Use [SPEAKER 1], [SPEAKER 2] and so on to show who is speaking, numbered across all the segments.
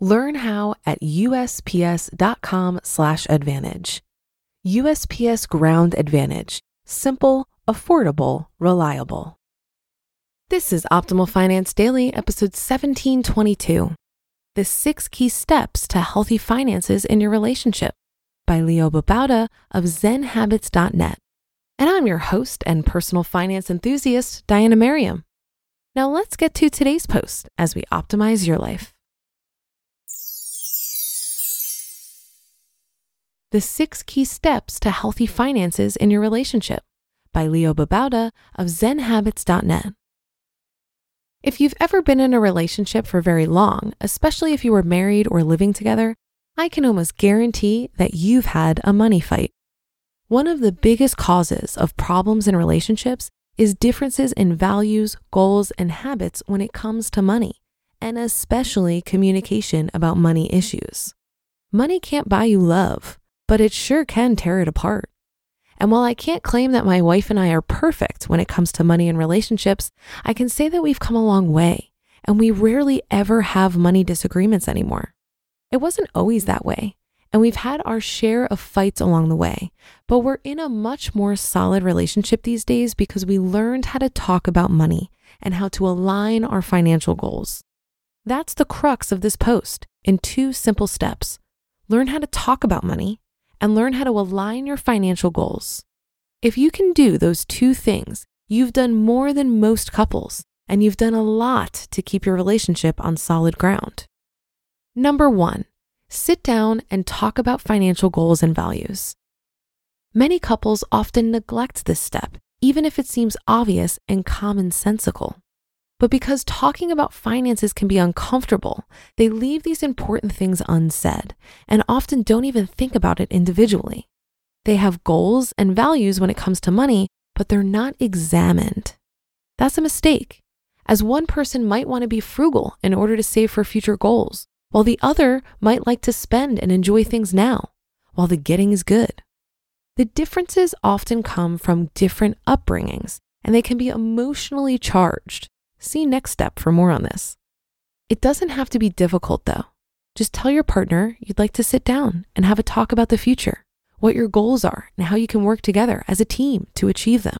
[SPEAKER 1] Learn how at usps.com/advantage. USPS Ground Advantage: simple, affordable, reliable. This is Optimal Finance Daily, episode 1722. The six key steps to healthy finances in your relationship by Leo Babauta of ZenHabits.net. And I'm your host and personal finance enthusiast, Diana Merriam. Now let's get to today's post as we optimize your life. The Six Key Steps to Healthy Finances in Your Relationship by Leo Babauta of ZenHabits.net. If you've ever been in a relationship for very long, especially if you were married or living together, I can almost guarantee that you've had a money fight. One of the biggest causes of problems in relationships is differences in values, goals, and habits when it comes to money, and especially communication about money issues. Money can't buy you love but it sure can tear it apart. And while I can't claim that my wife and I are perfect when it comes to money and relationships, I can say that we've come a long way and we rarely ever have money disagreements anymore. It wasn't always that way, and we've had our share of fights along the way, but we're in a much more solid relationship these days because we learned how to talk about money and how to align our financial goals. That's the crux of this post in two simple steps. Learn how to talk about money and learn how to align your financial goals. If you can do those two things, you've done more than most couples, and you've done a lot to keep your relationship on solid ground. Number one, sit down and talk about financial goals and values. Many couples often neglect this step, even if it seems obvious and commonsensical. But because talking about finances can be uncomfortable, they leave these important things unsaid and often don't even think about it individually. They have goals and values when it comes to money, but they're not examined. That's a mistake, as one person might want to be frugal in order to save for future goals, while the other might like to spend and enjoy things now, while the getting is good. The differences often come from different upbringings, and they can be emotionally charged See next step for more on this. It doesn't have to be difficult though. Just tell your partner you'd like to sit down and have a talk about the future, what your goals are, and how you can work together as a team to achieve them.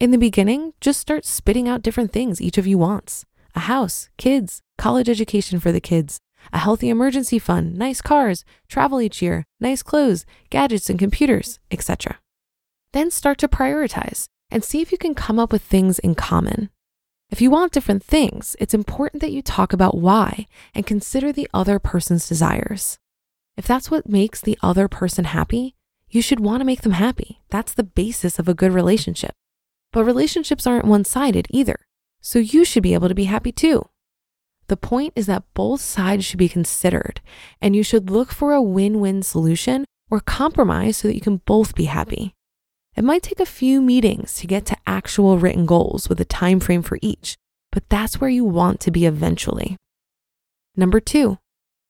[SPEAKER 1] In the beginning, just start spitting out different things each of you wants a house, kids, college education for the kids, a healthy emergency fund, nice cars, travel each year, nice clothes, gadgets and computers, etc. Then start to prioritize and see if you can come up with things in common. If you want different things, it's important that you talk about why and consider the other person's desires. If that's what makes the other person happy, you should want to make them happy. That's the basis of a good relationship. But relationships aren't one sided either, so you should be able to be happy too. The point is that both sides should be considered, and you should look for a win win solution or compromise so that you can both be happy. It might take a few meetings to get to actual written goals with a time frame for each, but that's where you want to be eventually. Number two,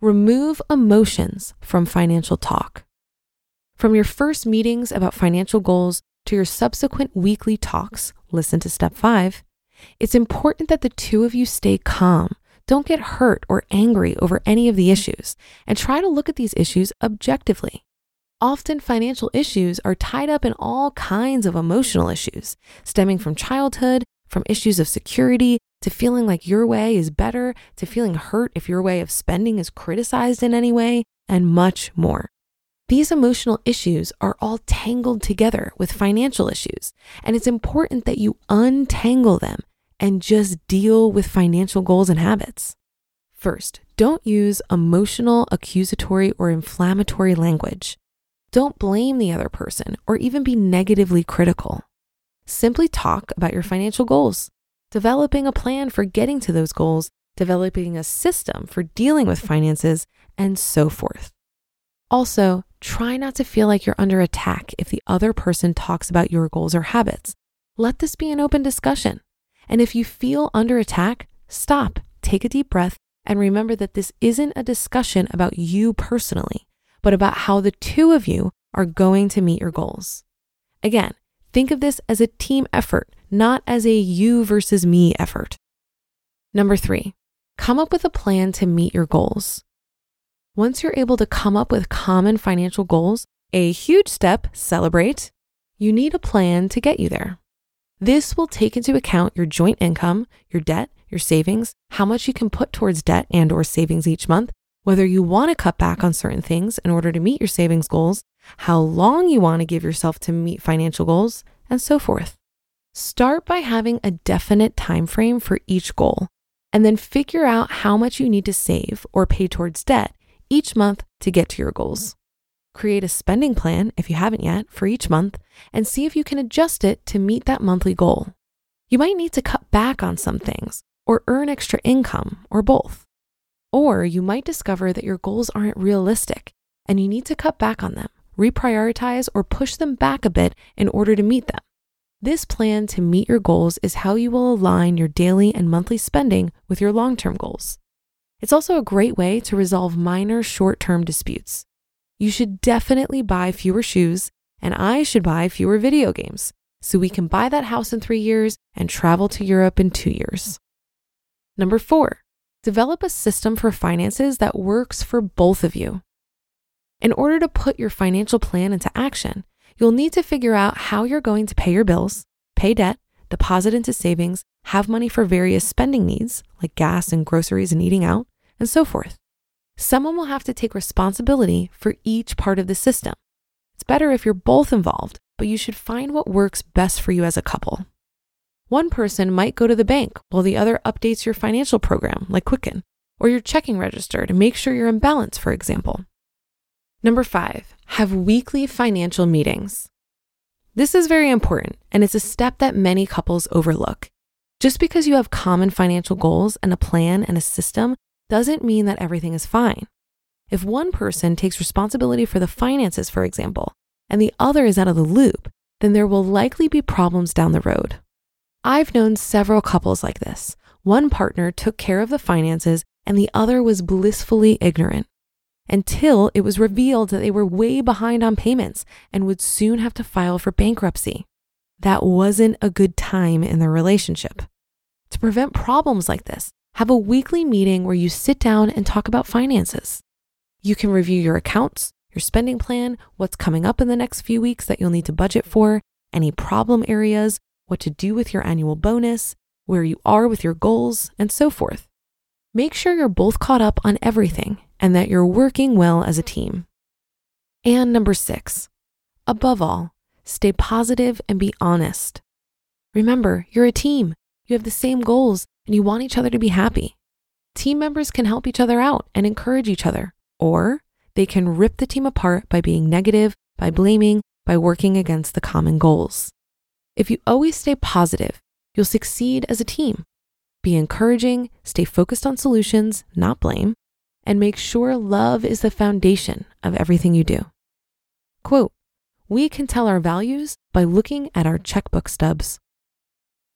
[SPEAKER 1] remove emotions from financial talk. From your first meetings about financial goals to your subsequent weekly talks, listen to step five, it's important that the two of you stay calm. Don't get hurt or angry over any of the issues and try to look at these issues objectively. Often, financial issues are tied up in all kinds of emotional issues, stemming from childhood, from issues of security, to feeling like your way is better, to feeling hurt if your way of spending is criticized in any way, and much more. These emotional issues are all tangled together with financial issues, and it's important that you untangle them and just deal with financial goals and habits. First, don't use emotional, accusatory, or inflammatory language. Don't blame the other person or even be negatively critical. Simply talk about your financial goals, developing a plan for getting to those goals, developing a system for dealing with finances, and so forth. Also, try not to feel like you're under attack if the other person talks about your goals or habits. Let this be an open discussion. And if you feel under attack, stop, take a deep breath, and remember that this isn't a discussion about you personally, but about how the two of you are going to meet your goals. Again, think of this as a team effort, not as a you versus me effort. Number three, come up with a plan to meet your goals. Once you're able to come up with common financial goals, a huge step, celebrate, you need a plan to get you there. This will take into account your joint income, your debt, your savings, how much you can put towards debt and or savings each month, whether you want to cut back on certain things in order to meet your savings goals, how long you want to give yourself to meet financial goals, and so forth. Start by having a definite time frame for each goal, and then figure out how much you need to save or pay towards debt each month to get to your goals. Create a spending plan, if you haven't yet, for each month and see if you can adjust it to meet that monthly goal. You might need to cut back on some things or earn extra income or both. Or you might discover that your goals aren't realistic and you need to cut back on them, reprioritize, or push them back a bit in order to meet them. This plan to meet your goals is how you will align your daily and monthly spending with your long term goals. It's also a great way to resolve minor short term disputes. You should definitely buy fewer shoes, and I should buy fewer video games so we can buy that house in three years and travel to Europe in two years. Number four, develop a system for finances that works for both of you. In order to put your financial plan into action, you'll need to figure out how you're going to pay your bills, pay debt, deposit into savings, have money for various spending needs like gas and groceries and eating out, and so forth. Someone will have to take responsibility for each part of the system. It's better if you're both involved, but you should find what works best for you as a couple. One person might go to the bank while the other updates your financial program, like Quicken, or your checking register to make sure you're in balance, for example. Number five, have weekly financial meetings. This is very important, and it's a step that many couples overlook. Just because you have common financial goals and a plan and a system doesn't mean that everything is fine. If one person takes responsibility for the finances, for example, and the other is out of the loop, then there will likely be problems down the road. I've known several couples like this. One partner took care of the finances and the other was blissfully ignorant until it was revealed that they were way behind on payments and would soon have to file for bankruptcy. That wasn't a good time in their relationship. To prevent problems like this, have a weekly meeting where you sit down and talk about finances. You can review your accounts, your spending plan, what's coming up in the next few weeks that you'll need to budget for, any problem areas, what to do with your annual bonus, where you are with your goals, and so forth. Make sure you're both caught up on everything and that you're working well as a team. And number six, above all, stay positive and be honest. Remember, you're a team. You have the same goals and you want each other to be happy. Team members can help each other out and encourage each other, or they can rip the team apart by being negative, by blaming, by working against the common goals. If you always stay positive, you'll succeed as a team. Be encouraging, stay focused on solutions, not blame, and make sure love is the foundation of everything you do. Quote, we can tell our values by looking at our checkbook stubs.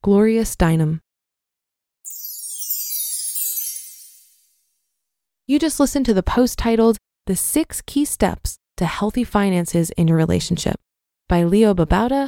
[SPEAKER 1] Gloria Steinem. You just listened to the post titled The Six Key Steps to Healthy Finances in Your Relationship by Leo Babauta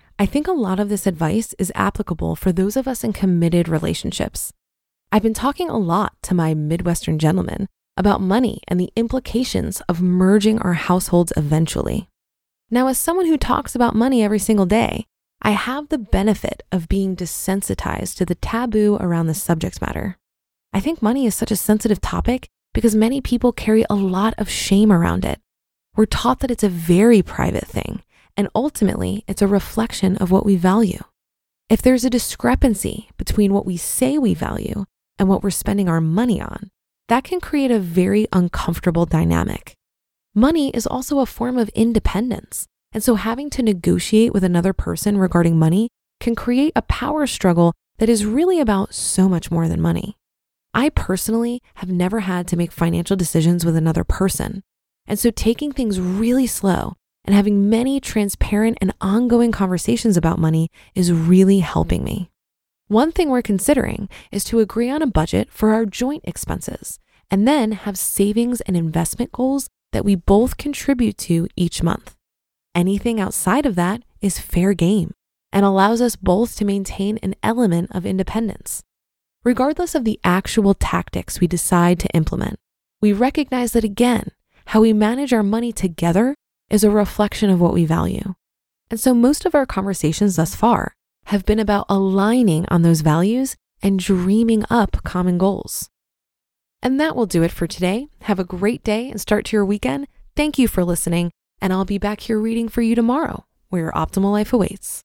[SPEAKER 1] I think a lot of this advice is applicable for those of us in committed relationships. I've been talking a lot to my Midwestern gentlemen about money and the implications of merging our households eventually. Now, as someone who talks about money every single day, I have the benefit of being desensitized to the taboo around the subject matter. I think money is such a sensitive topic because many people carry a lot of shame around it. We're taught that it's a very private thing, and ultimately, it's a reflection of what we value. If there's a discrepancy between what we say we value and what we're spending our money on, that can create a very uncomfortable dynamic. Money is also a form of independence. And so having to negotiate with another person regarding money can create a power struggle that is really about so much more than money. I personally have never had to make financial decisions with another person. And so taking things really slow and having many transparent and ongoing conversations about money is really helping me. One thing we're considering is to agree on a budget for our joint expenses and then have savings and investment goals that we both contribute to each month. Anything outside of that is fair game and allows us both to maintain an element of independence. Regardless of the actual tactics we decide to implement, we recognize that again, how we manage our money together is a reflection of what we value. And so most of our conversations thus far have been about aligning on those values and dreaming up common goals. And that will do it for today. Have a great day and start to your weekend. Thank you for listening, and I'll be back here reading for you tomorrow, where your optimal life awaits.